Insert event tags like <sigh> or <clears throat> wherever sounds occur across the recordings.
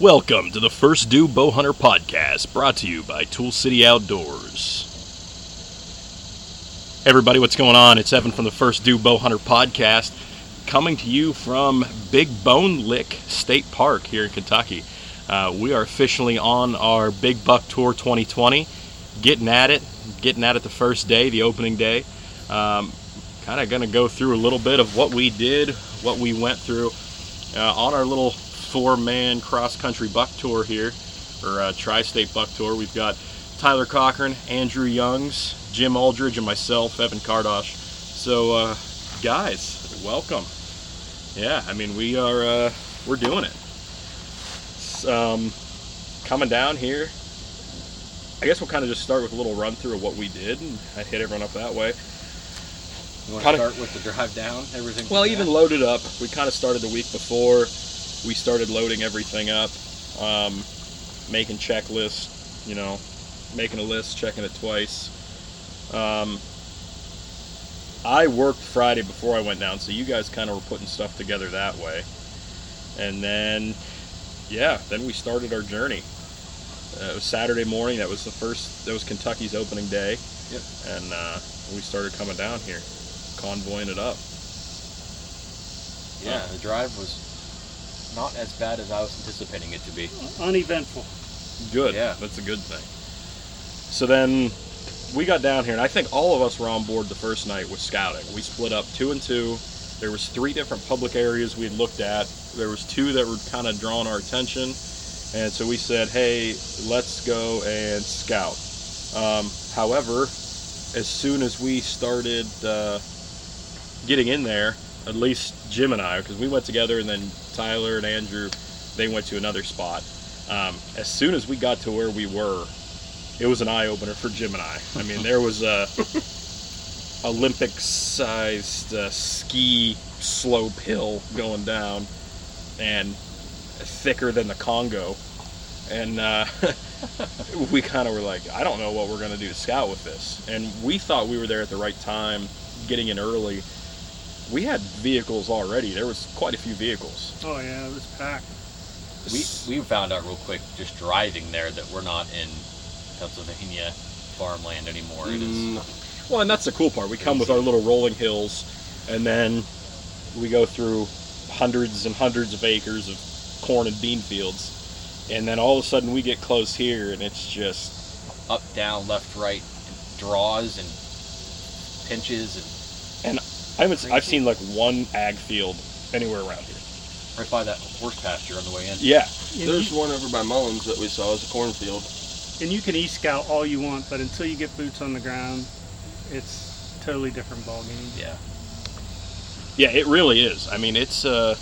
Welcome to the First Due Bow Hunter podcast, brought to you by Tool City Outdoors. Everybody, what's going on? It's Evan from the First Due Bow Hunter podcast, coming to you from Big Bone Lick State Park here in Kentucky. Uh, we are officially on our Big Buck Tour 2020, getting at it, getting at it the first day, the opening day. Um, kind of going to go through a little bit of what we did, what we went through uh, on our little four-man cross-country buck tour here, or uh, tri-state buck tour. We've got Tyler Cochran, Andrew Youngs, Jim Aldridge, and myself, Evan Kardosh. So, uh, guys, welcome. Yeah, I mean we are uh, we're doing it. Um, coming down here. I guess we'll kind of just start with a little run through of what we did, and I hit everyone up that way. You want to start with the drive down? Everything. Well, even loaded up. We kind of started the week before. We started loading everything up, um, making checklists. You know, making a list, checking it twice. Um, I worked Friday before I went down, so you guys kind of were putting stuff together that way. And then, yeah, then we started our journey. Uh, it was Saturday morning. That was the first. That was Kentucky's opening day. Yep. And uh, we started coming down here, convoying it up. Yeah, the drive was not as bad as I was anticipating it to be. uneventful. Good. Yeah. That's a good thing. So then we got down here, and I think all of us were on board the first night with scouting. We split up two and two. There was three different public areas we had looked at. There was two that were kind of drawing our attention, and so we said, "Hey, let's go and scout." Um, however, as soon as we started uh, getting in there, at least Jim and I, because we went together, and then Tyler and Andrew, they went to another spot. Um, as soon as we got to where we were, it was an eye opener for Jim and I. I mean, there was a <laughs> Olympic-sized uh, ski slope hill going down, and thicker than the Congo, and uh, <laughs> we kind of were like, I don't know what we're gonna do to scout with this. And we thought we were there at the right time, getting in early. We had vehicles already. There was quite a few vehicles. Oh yeah, it was packed. We we found out real quick just driving there that we're not in Pennsylvania farmland anymore. It is Mm, Well, and that's the cool part. We come with our little rolling hills, and then we go through hundreds and hundreds of acres of corn and bean fields, and then all of a sudden we get close here, and it's just up, down, left, right, and draws and pinches and I haven't I've seen like one ag field anywhere around here. right by that horse pasture on the way in. Yeah, And There's you, one over by Mullins that we saw as a cornfield. and you can e-scout all you want, but until you get boots on the ground, it's totally different ballgame. Yeah. yeah, it really is. I mean, it's uh,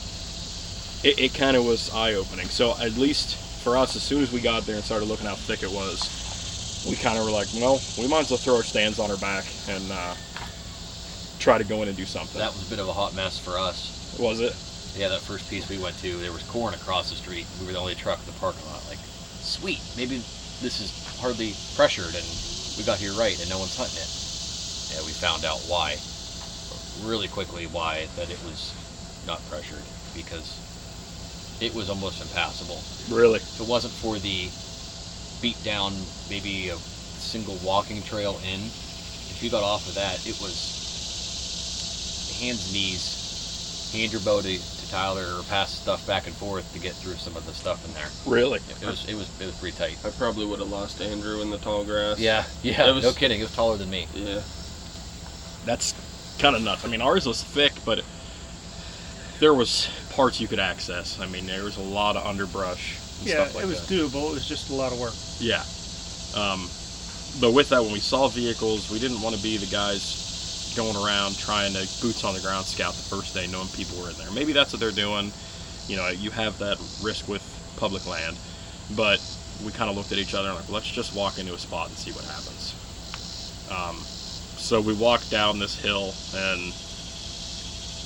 it, it kind of was eye opening. So at least for us, as soon as we got there and started looking how thick it was, we kind of were like, well, we might as well throw our stands on our back and uh, try to go in and do something. That was a bit of a hot mess for us. was it? Yeah, that first piece we went to, there was corn across the street. We were the only truck in the parking lot. Like, sweet, maybe this is hardly pressured, and we got here right, and no one's hunting it. Yeah, we found out why, really quickly, why that it was not pressured because it was almost impassable. Really? If it wasn't for the beat down, maybe a single walking trail in, if you got off of that, it was hands, knees, hand your bow to, to Tyler or pass stuff back and forth to get through some of the stuff in there. Really? It was it was it was pretty tight. I probably would have lost Andrew in the tall grass. Yeah, yeah, It was- no kidding. It was taller than me. Yeah. That's kind of nuts. I mean, ours was thick, but there was parts you could access. I mean, there was a lot of underbrush and Yeah, stuff like it was that. doable. It was just a lot of work. Yeah. Um, but with that, when we saw vehicles, we didn't want to be the guys going around trying to boots on the ground scout the first day, knowing people were in there. Maybe that's what they're doing. You know, you have that risk with public land, but we kind of looked at each other and like, let's just walk into a spot and see what happens. Um, so we walked down this hill and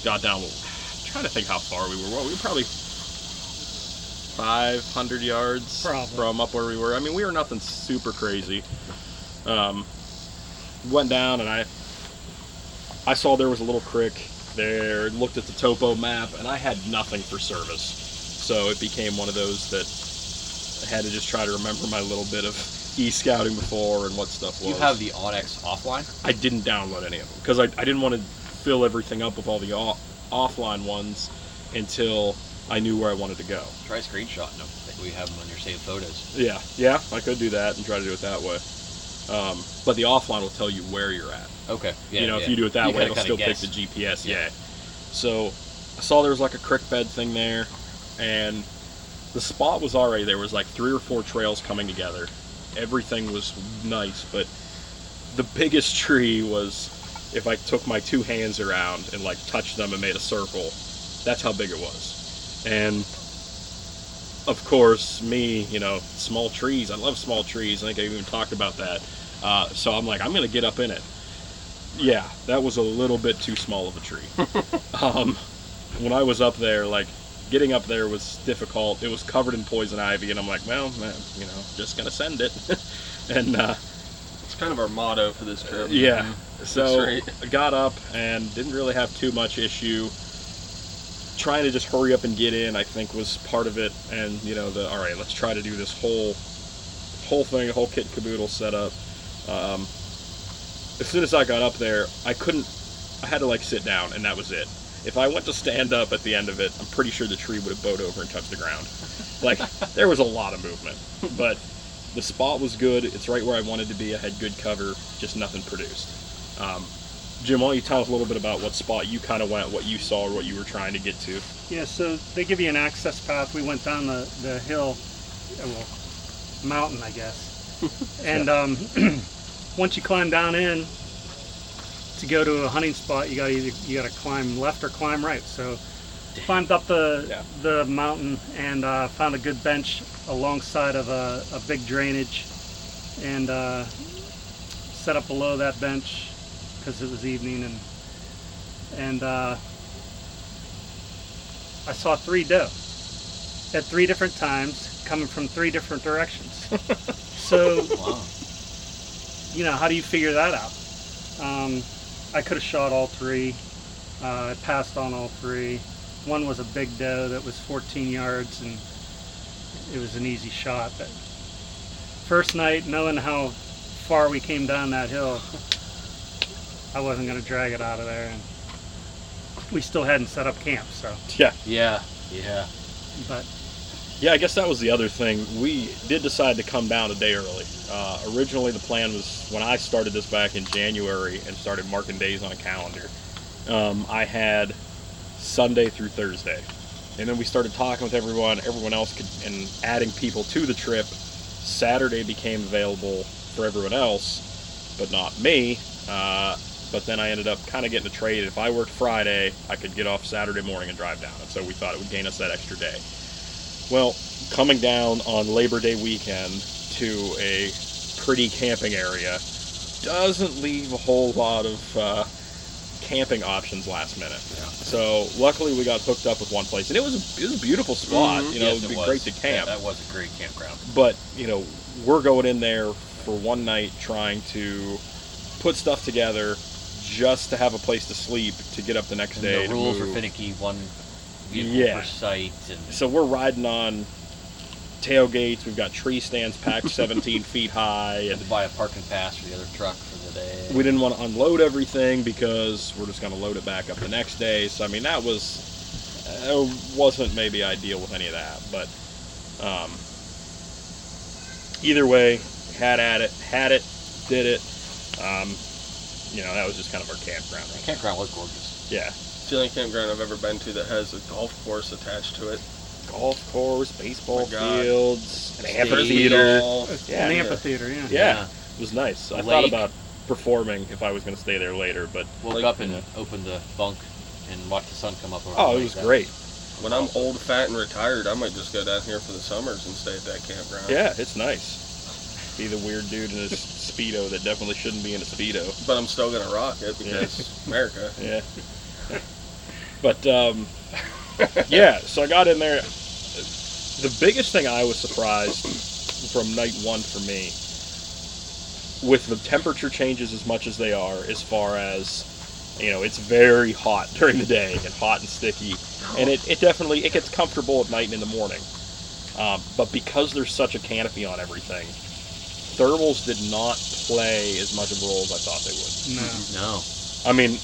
got down. I'm trying to think how far we were. Well, we were probably 500 yards Probably. from up where we were. I mean, we were nothing super crazy. Um, went down and I I saw there was a little creek there. Looked at the topo map and I had nothing for service, so it became one of those that I had to just try to remember my little bit of e scouting before and what stuff was. You have the onX offline? I didn't download any of them because I, I didn't want to fill everything up with all the off, offline ones until I knew where I wanted to go. Try screenshotting them. Like we have them on your saved photos. Yeah, yeah, I could do that and try to do it that way. Um, but the offline will tell you where you're at. Okay. Yeah, you know, yeah. if you do it that You way, it'll still guess. pick the GPS. Yeah. Yeah. So I saw there was like a creek bed thing there, and the spot was already there was like three or four trails coming together. Everything was nice, but the biggest <laughs> tree was if I took my two hands around and like touched them and made a circle. That's how big it was, and of course, me, you know, small trees. I love small trees. I think I even talked about that. Uh, so I'm like, I'm gonna get up in it. Yeah, that was a little bit too small of a tree. <laughs> um, when I was up there, like getting up there was difficult. It was covered in poison ivy, and I'm like, well, eh, you know, just gonna send it. <laughs> and uh, It's kind of our motto for this trip. yeah, so right. I got up and didn't really have too much issue. Trying to just hurry up and get in, I think, was part of it. And you know, the all right, let's try to do this whole whole thing, whole kit and caboodle setup. Um, as soon as I got up there, I couldn't. I had to like sit down, and that was it. If I went to stand up at the end of it, I'm pretty sure the tree would have bowed over and touched the ground. Like <laughs> there was a lot of movement, but the spot was good. It's right where I wanted to be. I had good cover, just nothing produced. Um, Jim, why don't you tell us a little bit about what spot you kind of went, what you saw, or what you were trying to get to? Yeah, so they give you an access path. We went down the, the hill, uh, well, mountain, I guess. <laughs> and um, <clears throat> once you climb down in, to go to a hunting spot, you got either you got to climb left or climb right. So climbed up the Yeah. the mountain and uh, found a good bench alongside of a, a big drainage, and uh, set up below that bench because it was evening and and uh, I saw three doe at three different times coming from three different directions. <laughs> so, Wow. You know, how do you figure that out? Um, I could have shot all three. Uh, I passed on all three. One was a big doe that was 14 yards and it was an easy shot. But first night, knowing how far we came down that hill, I wasn't going to drag it out of there. And we still hadn't set up camp, so. Yeah, Yeah. Yeah. But yeah. I guess that was the other thing. We did decide to come down a day early. Uh, originally, the plan was when I started this back in January and started marking days on a calendar. Um, I had Sunday through Thursday, and then we started talking with everyone. Everyone else could, and adding people to the trip. Saturday became available for everyone else, but not me. Uh, but then I ended up kind of getting a trade. If I worked Friday, I could get off Saturday morning and drive down. And so we thought it would gain us that extra day. Well, coming down on Labor Day weekend to a pretty camping area doesn't leave a whole lot of uh, camping options last minute. So luckily we got hooked up with one place, and it was a, it was a beautiful spot. Mhm. You know, Yes, it'd be was. great to Yeah, camp that was a great campground. but you know we're going in there for one night trying to put stuff together just to have a place to sleep to get up the next And day the rules are finicky. One Yeah. site, and so we're riding on tailgates we've got tree stands packed 17 <laughs> feet high had and to buy a parking pass for the other truck for the day. we didn't want to unload everything because we're just going to load it back up the next day so i mean that was uh, wasn't maybe ideal with any of that but um, either way had at it had it did it um, you know that was just kind of our campground right campground was gorgeous. yeah It's the only campground I've ever been to that has a golf course attached to it. golf course baseball Oh my God. fields an Stadium. amphitheater Golf. Yeah, an amphitheater, yeah. yeah, it was nice i A thought lake. about performing if i was going to stay there later but Woke Like- up and opened the bunk and watched the sun come up. Over oh it lake. was That- great When I'm old, fat, and retired, I might just go down here for the summers and stay at that campground. Yeah, it's nice. Be the weird dude in his speedo that definitely shouldn't be in a speedo. But I'm still gonna rock it because America. Yeah. But um, yeah, so I got in there. The biggest thing I was surprised from night one for me, with the temperature changes as much as they are, as far as you know, it's very hot <laughs> during the day and hot and sticky, and it, it definitely it gets comfortable at night and in the morning. Um, but because there's such a canopy on everything, thermals did not play as much of a role as I thought they would. No. No. I mean,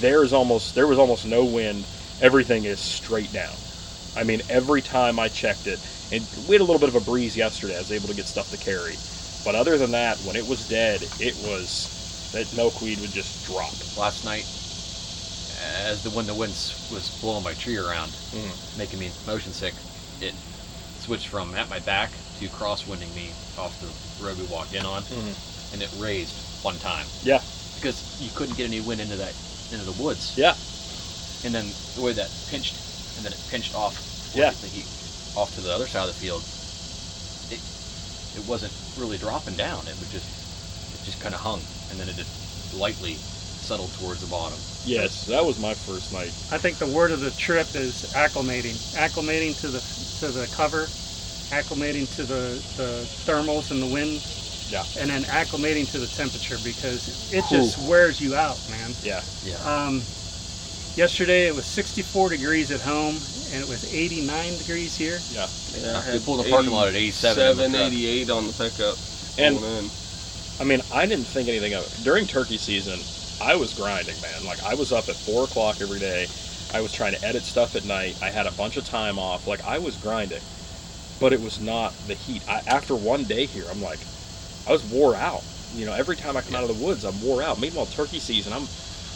there is almost there was almost no wind. Everything is straight down. I mean, every time I checked it, and we had a little bit of a breeze yesterday. I was able to get stuff to carry, but other than that, when it was dead, it was that milkweed would just drop. Last night, as the when the wind was blowing my tree around, Mm. making me motion sick, it switched from at my back to crosswinding me off the road we walked in on, Mhm. and it raised one time Yeah, because you couldn't get any wind into that into the woods. yeah, And then the way that pinched, and then it pinched off. Yeah. The heat off to the other side of the field. It it wasn't really dropping down. It was just it just kind of hung, and then it just lightly settled towards the bottom. yes. That was my first night. I think the word of the trip is acclimating. Acclimating to the to the cover, acclimating to the, the thermals and the wind, Yeah, and then acclimating to the temperature because it just wears you out, man. yeah. Yeah. Um, yesterday it was 64 degrees at home and it was 89 degrees here. Yeah. Yeah, I We pulled the parking lot at 87 in the 87, truck. 88 on the pickup. And- pulling in. I mean, I didn't think anything of it. During turkey season, I was grinding, man. Like, I was up at 4 o'clock every day. I was trying to edit stuff at night. I had a bunch of time off. Like, I was grinding. But it was not the heat. I, after one day here, I'm like, I was wore out. You know, every time I come out of the woods, I'm wore out. Meanwhile, turkey season, I'm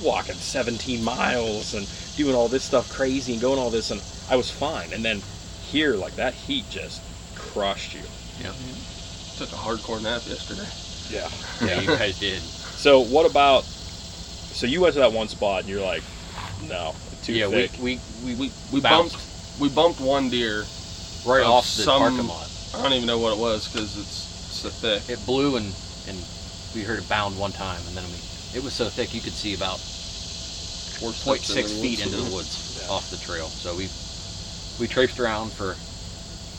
walking 17 miles and doing all this stuff crazy and going all this, and I was fine. And then here, like, that heat just crushed you. yeah. Took a hardcore nap yesterday. Yeah. <laughs> Yeah, you guys did. So what about? So you went to that one spot and you're like, no, too yeah, thick. we we We we Bounced. bumped we bumped one deer. right Of off the some- parking lot. I don't even know what it was because it's so thick. It blew and and we heard it bound one time, and then we it was so thick you could see about Four 0.6 in feet into the woods Yeah. off the trail. So we we traipsed around for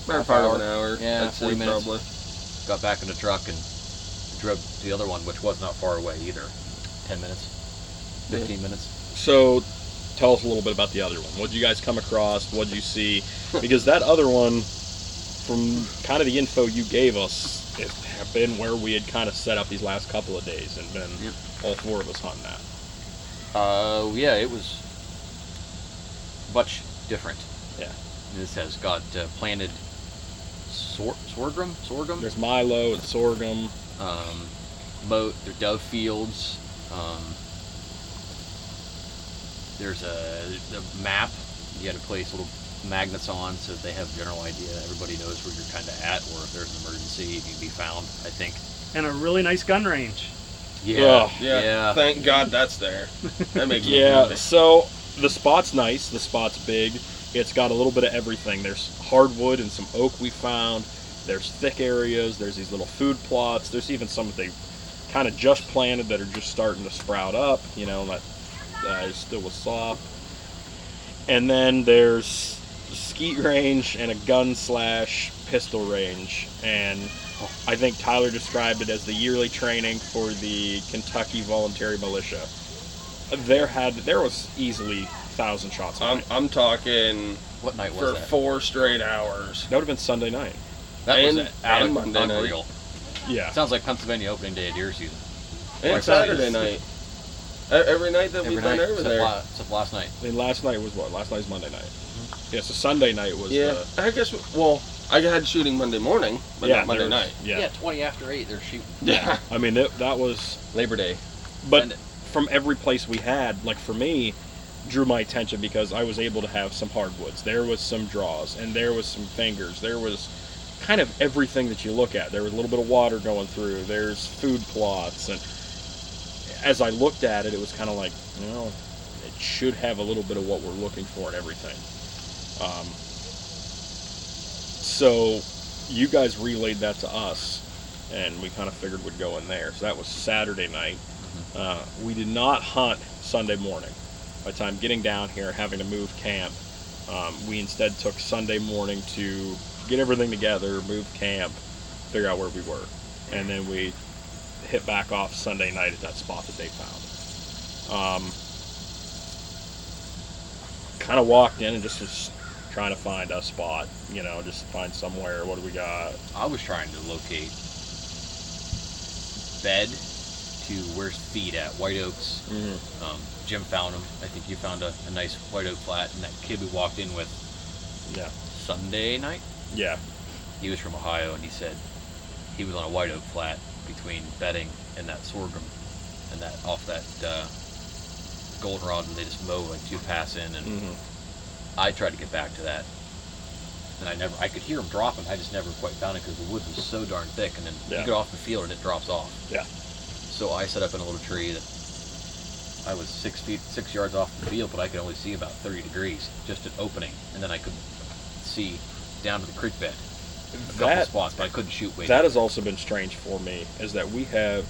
Better Half part of hour. an hour. Yeah, I'd 40 minutes. probably. got back in the truck and drove to the other one, which was not far away either. Ten minutes, fifteen minutes. So tell us a little bit about the other one. What did you guys come across? What did you see? <laughs> Because that other one, from kind of the info you gave us, it have been where we had kind of set up these last couple of days and been Yep. all four of us hunting that. Uh, yeah, it was much different. Yeah. This has got uh, planted sor- sorghum, sorghum, There's Milo and sorghum. um, moat, there are dove fields. Um, there's a, a map. You had to place little magnets on so that they have a general idea. Everybody knows where you're kind of at, or if there's an emergency, you can be found. I think. And a really nice gun range. Yeah. Ugh. Yeah. Yeah. Thank God that's there. That makes Yeah, happy. so the spot's nice. The spot's big. It's got a little bit of everything. There's hardwood and some oak we found. There's thick areas. There's these little food plots. There's even some that they kind of just planted that are just starting to sprout up. You know, that uh, is still was soft. And then there's a skeet range and a gun slash pistol range. And I think Tyler described it as the yearly training for the Kentucky Voluntary Militia. There had there was easily thousand shots. a I'm. I'm talking What night was that? for that? four straight hours. That would have been Sunday night. That was and- out and of Monday night. unreal. Yeah. Sounds like Pennsylvania opening day of deer season. And Like Saturday night. Every night that Every we've night been over except, there. la- except last night. And last night was what? Last night's Monday night. Yeah, so Sunday night was Yeah, the I guess. Well, I had shooting Monday morning, but yeah not Monday was- night. Yeah. yeah, twenty after eight, they're shooting. Yeah. I mean it, that was Labor Day. but from every place we had, like for me, drew my attention because I was able to have some hardwoods. There was some draws, and there was some fingers. There was kind of everything that you look at. There was a little bit of water going through. There's food plots, and as I looked at it, it was kind of like, you know, it should have a little bit of what we're looking for and everything. Um, so you guys relayed that to us, and we kind of figured we'd go in there. So that was Saturday night. Uh, we did not hunt Sunday morning. By the time getting down here, having to move camp, um, we instead took Sunday morning to get everything together, move camp, figure out where we were, and then we hit back off Sunday night at that spot that they found. Um, kind of walked in and just was trying to find a spot. You know, just find somewhere. What do we got? I was trying to locate bed to where's feed at White Oaks. Mm-hmm. Um, Jim found them. I think you found a, a nice White Oak flat, and that kid we walked in with Yeah, Sunday night. yeah, He was from Ohio, and he said he was on a White Oak flat between bedding and that sorghum, and that off that uh, goldenrod, and they just mow like two pass in, and hmm I tried to get back to that, and I never, I could hear him dropping. I just never quite found it because the wood was so darn thick, and then Yeah. you get off the field and it drops off. Yeah. So I set up in a little tree that I was six feet, six yards off the field, but I could only see about 30 degrees, just an opening, and then I could see down to the creek bed. A couple That- spots, but I couldn't shoot way that down. has also been strange for me. Is that we have.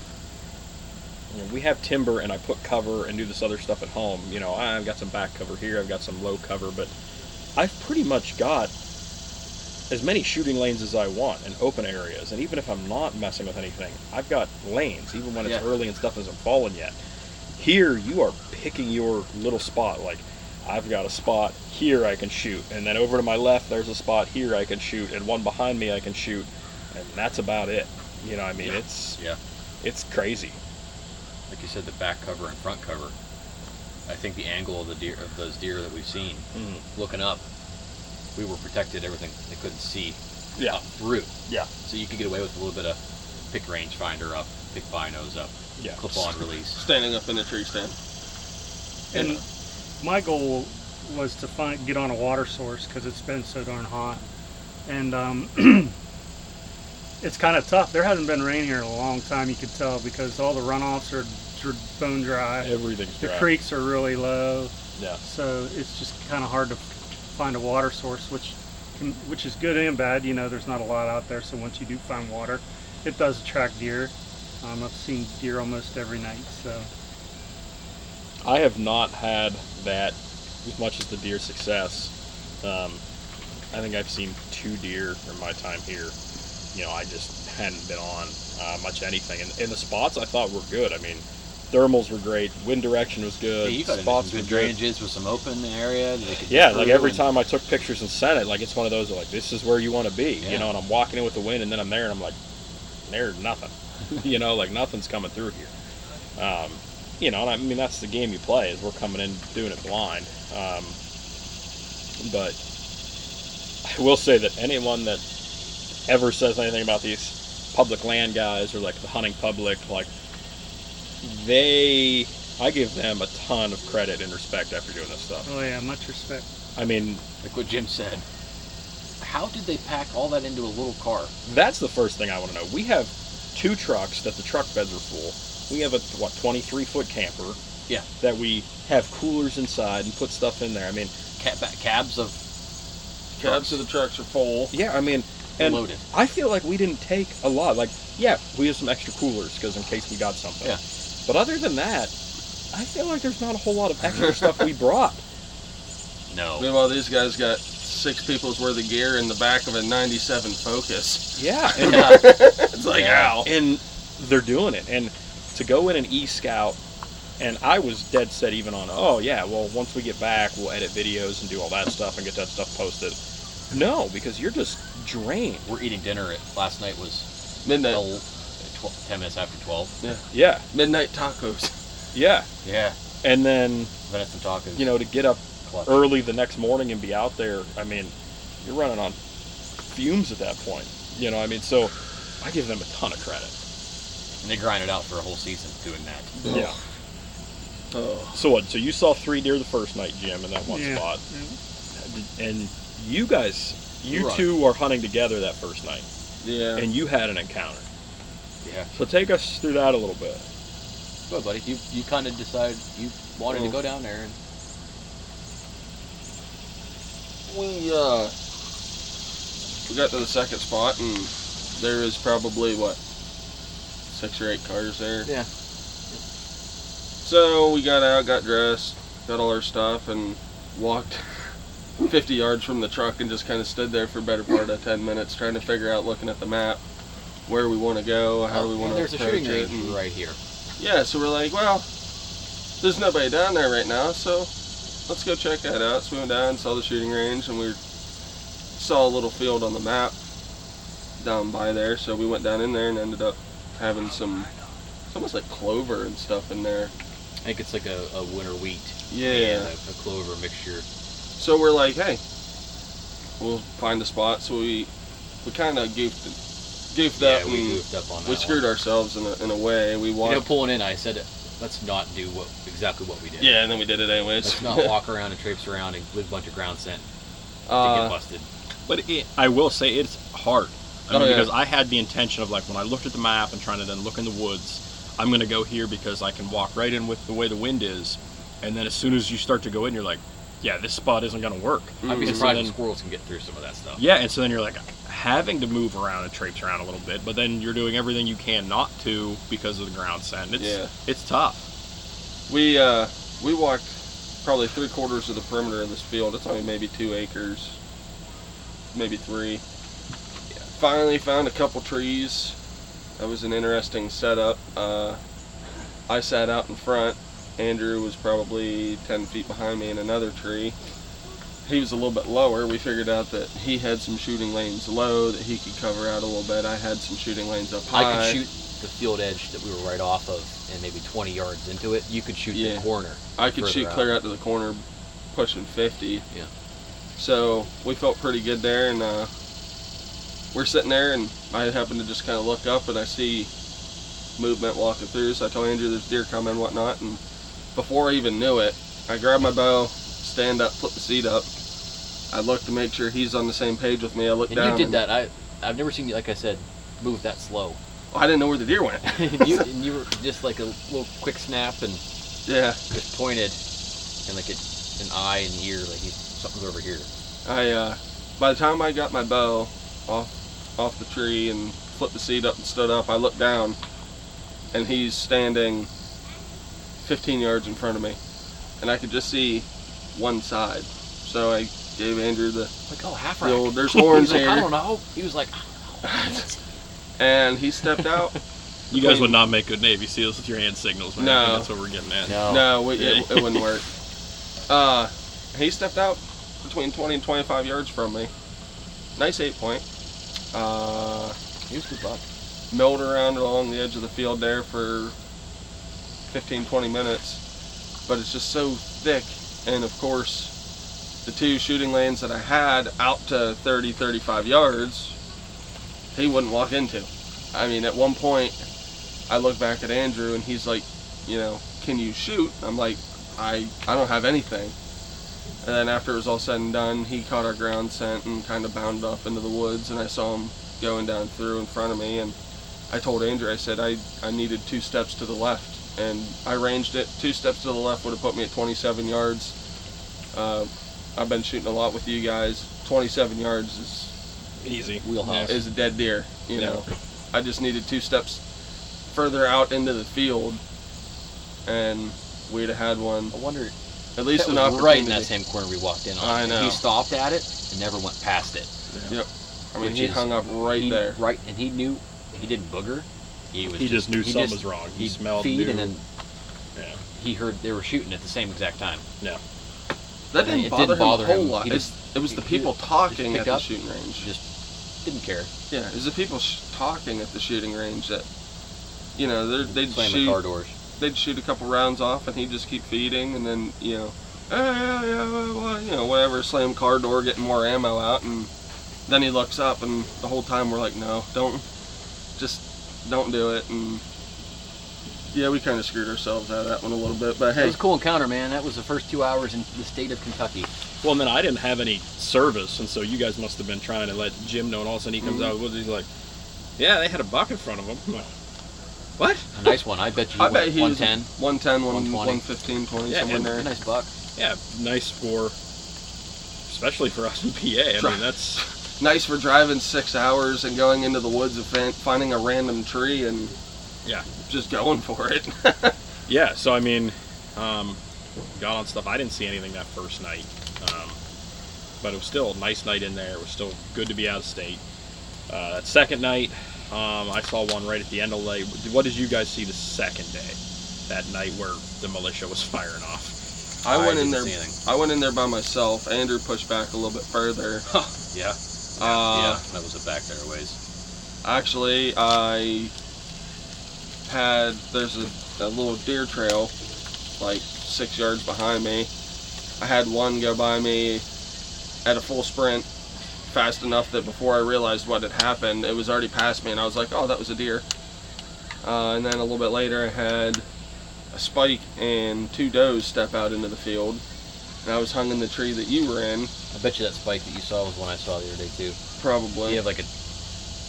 You know, we have timber, and I put cover and do this other stuff at home. You know, I've got some back cover here, I've got some low cover, but I've pretty much got as many shooting lanes as I want and open areas. And even if I'm not messing with anything, I've got lanes, even when it's Yeah. early and stuff hasn't fallen yet. Here, you are picking your little spot. Like, I've got a spot here I can shoot, and then over to my left, there's a spot here I can shoot, and one behind me I can shoot, and that's about it. You know, I mean, Yeah. it's Yeah. it's crazy. Like you said, the back cover and front cover. I think the angle of the deer of those deer that we've seen, Mhm. looking up, we were protected. Everything they couldn't see Yeah, up through, yeah, so you could get away with a little bit of pick range finder up, pick binos up, yeah. clip on release. Standing up in a tree stand. And my goal was to find get on a water source because it's been so darn hot, and um, <clears throat> it's kind of tough. There hasn't been rain here in a long time. You could tell because all the runoffs are bone dry. Everything's dry. The dry. creeks are really low, Yeah, so it's just kind of hard to find a water source, which can, which is good and bad. You know, there's not a lot out there, so once you do find water, it does attract deer. Um, I've seen deer almost every night, so I have not had that as much as the deer success. Um, I think I've seen two deer in my time here. You know, I just hadn't been on uh, much anything, and, and the spots I thought were good. I mean, thermals were great, wind direction was Yeah, good, got spots were good drainages with some open area. That they could Yeah, like every and- time I took pictures and sent it, like it's one of those like this is where you want to be, Yeah. you know. And I'm walking in with the wind, and then I'm there, and I'm like, there's nothing, <laughs> you know, like nothing's coming through here. Um, you know, and I mean that's the game you play is we're coming in doing it blind. Um, but I will say that anyone that ever says anything about these public land guys or like the hunting public, like they, I give them a ton of credit and respect after doing this stuff. oh yeah, much respect. I mean, like what Jim said. How did they pack all that into a little car? That's the first thing I want to know. We have two trucks that the truck beds are full. We have a what 23 foot camper. Yeah. That we have coolers inside and put stuff in there. I mean, Cab, cabs of Cabs of the trucks are full. yeah. I mean, and loaded. I feel like we didn't take a lot. Like, yeah, we have some extra coolers because in case we got something. Yeah. But other than that, I feel like there's not a whole lot of extra <laughs> stuff we brought. No. Meanwhile, these guys got six people's worth of gear in the back of a 97 Focus. Yeah. <laughs> And, Yeah. It's <laughs> like, Yeah. ow. and they're doing it. And to go in an e scout, and I was dead set even on, oh yeah, well once we get back, we'll edit videos and do all that stuff and get that stuff posted. No, because you're just drained. We're eating dinner at last night was Midnight. el- tw- ten minutes after twelve. Yeah, Midnight tacos. <laughs> yeah. Yeah. And then Venison tacos. you know to get up clutch. early the next morning and be out there. I mean, you're running on fumes at that point. You know, I mean, so I give them a ton of credit. And they grind it out for a whole season doing that. Yeah. Oh. So what? So you saw three deer the first night, Jim, in that one Yeah. spot. Yeah. and you guys, you Right. two are hunting together that first night, Yeah. and you had an encounter. Yeah. So take us through that a little bit. Good, buddy. You you kind of decided you wanted to go down there and we uh we got to the second spot and there is probably what six or eight cars there. yeah. So we got out, got dressed, got all our stuff, and walked 50 yards from the truck and just kind of stood there for a better part of 10 minutes trying to figure out, looking at the map, where we want to go, how do we want to Oh, There's a shooting range and- right here. Yeah, so we're like, well, there's nobody down there right now, so let's go check that out. So we went down, saw the shooting range, and we saw a little field on the map down by there, so we went down in there and ended up having some. It's almost like clover and stuff in there. I think it's like a, a winter wheat. Yeah. a, a clover mixture. So we're like, hey, we'll find a spot. So we we kind of goofed goofed Yeah, up we goofed up on that we screwed one. ourselves in a, in a way. We You know, walked. pulling in, I said, let's not do what exactly what we did. yeah, and then we did it anyways. Let's not <laughs> walk around and traipse around and with a bunch of ground scent to Uh, get busted. But it, I will say it's hard. I Oh, yeah. because I had the intention of like when I looked at the map and trying to then look in the woods, I'm gonna go here because I can walk right in with the way the wind is, and then as soon as you start to go in, you're like, yeah, this spot isn't gonna work. I'd be Mhm. so then- if squirrels can get through some of that stuff. Yeah, and so then you're like having to move around and traipse around a little bit, but then you're doing everything you can not to because of the ground scent. It's Yeah. it's tough. we uh, we walked probably three quarters of the perimeter of this field. It's only maybe two acres, maybe three. Finally found a couple trees. That was an interesting setup. Uh, I sat out in front. Andrew was probably 10 feet behind me in another tree. He was a little bit lower. We figured out that he had some shooting lanes low that he could cover out a little bit. I had some shooting lanes up high. I could shoot the field edge that we were right off of, and maybe 20 yards into it. You could shoot Yeah. the corner. I could shoot out. clear out to the corner, pushing 50. Yeah. So we felt pretty good there, and uh, we're sitting there, and I happen to just kind of look up, and I see movement walking through. So I tell Andrew there's deer coming, and whatnot, and before I even knew it, I grab my bow, stand up, flip the seat up. I look to make sure he's on the same page with me. I look And down. you did and- that. I I've never seen you, like I said, move that slow. I didn't know where the deer went. <laughs> and, you, and you were just like a little quick snap and yeah. just pointed, and like it, an eye and ear, like he, something's over here. I uh, by the time I got my bow off off the tree and flipped the seat up and stood up, I looked down, and he's standing 15 yards in front of me, and I could just see one side. So I gave Andrew the, Like oh, half the rack. old, there's horns <laughs> was like, I here, don't know. He was like, <laughs> and he stepped out. <laughs> You guys would not make good Navy SEAls with your hand signals, man. I think No. that's what we're getting at. no. No, we, it, it wouldn't work. Uh, he stepped out between 20 and 25 yards from me. Nice eight point. Uh, He was a good buck. milled around along the edge of the field there for 15 20 minutes but it's just so thick. And of course the two shooting lanes that i had out to 30 35 yards he wouldn't walk into. I mean at one point i look back at andrew and he's like you know can you shoot? I'm like i i don't have anything. And then after it was all said and done he caught our ground scent and kind of bounded off into the woods and i saw him going down through in front of me and I told Andrew, I said I, I needed two steps to the left, and I ranged it. Two steps to the left would have put me at 27 yards. Uh, I've been shooting a lot with you guys. 27 yards is Easy. Wheelhouse. is a dead deer. You Yeah. know, I just needed two steps further out into the field, and we'd have had one I wonder. at least that an was opportunity. right in that same corner we walked in on. I know. He stopped at it and never went past it. I mean, which he is- hung up right He- there. Right, and he knew he didn't booger. He was. He just knew he something just- was wrong. He He smelled, feed, knew. and then Yeah. he heard they were shooting at the same exact time. Yeah. That didn't It bother didn't him a whole lot. He It's, just- it was the people just talking pick at the up, shooting range. Just didn't care. Yeah, it's the people sh- talking at the shooting range that, you know, they're- they'd Slamming shoot, car doors. they'd shoot a couple rounds off, and he'd just keep feeding, and then you know, "Eh, yeah, yeah, well, well," you know, whatever, slam car door, getting more ammo out, and then he looks up, and the whole time we're like, no, don't, just don't do it, and yeah, we kind of screwed ourselves out of that one a little bit, but hey, It was a cool encounter, man. That was the first two hours in the state of Kentucky. Well, and then I didn't have any service, and so you guys must have been trying to let Jim know, and all of a sudden he comes Mhm. out he's like, "Yeah, they had a buck in front of them." Like, what? A nice one. I bet you I went bet he 110. 110, 120, 115, 20, Yeah, somewhere there. A nice buck. Yeah, nice for, especially for us in PA. I mean, that's nice for driving six hours and going into the woods and finding a random tree and Yeah. just going for it. <laughs> yeah. So I mean, um, got on stuff. I didn't see anything that first night, um, but it was still a nice night in there. It was still good to be out of state. Uh, that second night, um, I saw one right at the end of the day. What did you guys see the second day? That night where the militia was <laughs> firing off. I went in there. I went in there by myself. Andrew pushed back a little bit further. <laughs> Yeah. Uh, yeah, that was a back there a ways. Actually, I had there's a, a little deer trail like six yards behind me. I had one go by me at a full sprint, fast enough that before I realized what had happened, it was already past me, and I was like, "Oh, that was a deer." Uh, and then a little bit later, I had a spike and two does step out into the field, and I was hung in the tree that you were in, I bet you that spike that you saw was one I saw the other day too. probably. You have like a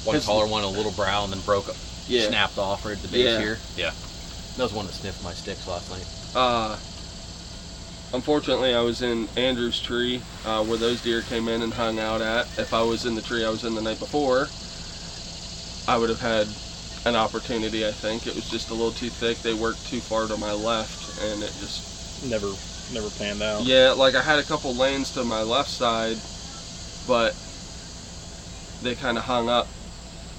one collar one, a little brow, and then broke up, Yeah. snapped off right at the base Yeah. here. Yeah, that was one that sniffed my sticks last night. Uh, unfortunately, I was in Andrew's tree uh, where those deer came in and hung out at. If I was in the tree I was in the night before, I would have had an opportunity. I think it was just a little too thick. They worked too far to my left, and it just Never, never panned out. yeah. Like I had a couple lanes to my left side, but they kind of hung up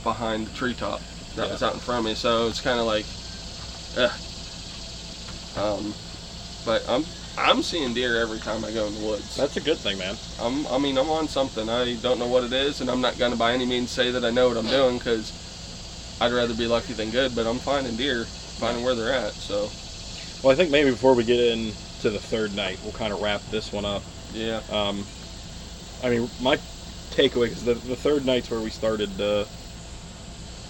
behind the treetop that Yeah. was out in front of me. So it's kind of like, eh. Um, but I'm I'm seeing deer every time I go in the woods. That's a good thing, man. I'm I mean I'm on something. I don't know what it is, and I'm not gonna by any means say that I know what I'm doing because I'd rather be lucky than good. But I'm finding deer, finding where they're at. So Well, I think maybe before we get into the third night, we'll kind of wrap this one up. yeah, Um, I mean, my takeaway is the, the third night's where we started uh,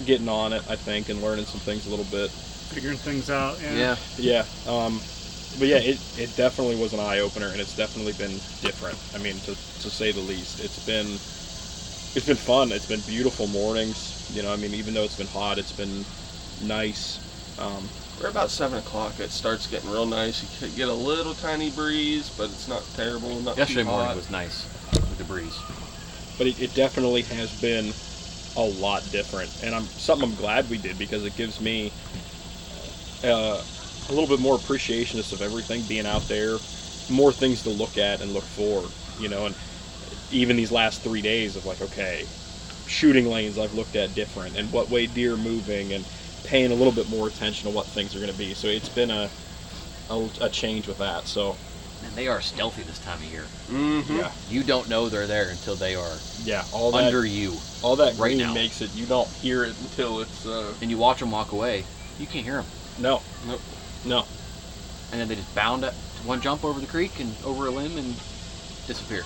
getting on it, I think, and learning some things a little bit. Figuring things out. Yeah. Yeah, Yeah. Um, but yeah, it, it definitely was an eye opener, and it's definitely been different. I mean, to, to say the least, it's been it's been fun. It's been beautiful mornings. You know, I mean, even though it's been hot, it's been nice. Um, we're about seven o'clock. It starts getting real nice. You could get a little tiny breeze, but it's not terrible. Not yesterday too morning was nice with the breeze. but it, it definitely has been a lot different, and I'm something I'm glad we did because it gives me uh, a little bit more appreciation of everything being out there, more things to look at and look for, you know, and even these last three days of like, okay, shooting lanes I've looked at different, and what way deer moving, and paying a little bit more attention to what things are going to be. So it's been a, a a change with that. So And they are stealthy this time of year. Mhm. yeah, You don't know they're there until they are yeah, all that under you, all that right green now. makes it you don't hear it until it's uh, and you watch them walk away. You can't hear them, no, Nope. no. and then they just bound up to one jump over the creek and over a limb and disappear.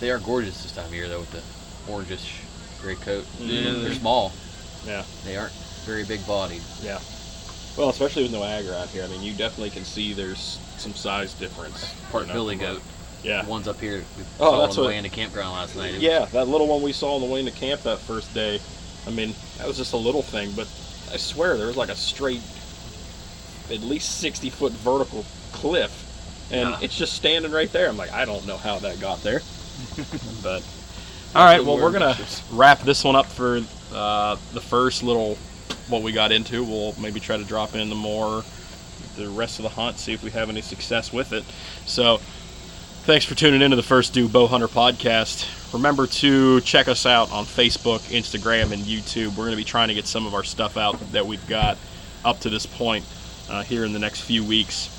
They are gorgeous this time of year, though, with the orangish gray coat. Yeah. They're small. Yeah. They aren't very big bodied. Yeah. Well, especially with no agar out here. I mean, you definitely can see there's some size difference. Part you billy goat. Yeah. The ones up here we Oh, saw that's on the what- way into campground last night. It was- Yeah, that little one we saw on the way into camp that first day. I mean, that was just a little thing, but I swear there was like a straight, at least 60 foot vertical cliff, and Yeah. it's just standing right there. I'm like, I don't know how that got there. <laughs> but all right, well, we're gonna wrap this one up for uh, the first little what we got into. We'll maybe try to drop in the more the rest of the hunt, see if we have any success with it. So, thanks for tuning into the first Due Bow Hunter podcast. Remember to check us out on Facebook, Instagram, and YouTube. We're going to be trying to get some of our stuff out that we've got up to this point uh, here in the next few weeks.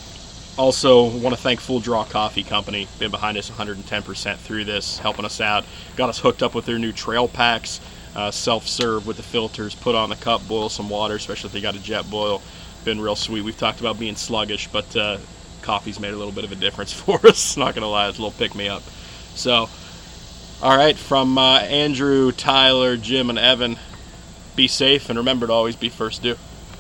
Also, want to thank Full Draw Coffee Company. Been behind us 110% through this, helping us out. Got us hooked up with their new trail packs, uh, self-serve with the filters. Put on the cup, boil some water, especially if you got a Jetboil. Been real sweet. We've talked about being sluggish, but uh, coffee's made a little bit of a difference <laughs> for us. Not gonna lie, it's a little pick me up. So, all right, from uh, Andrew, Tyler, Jim, and Evan. Be safe and remember to always be first due.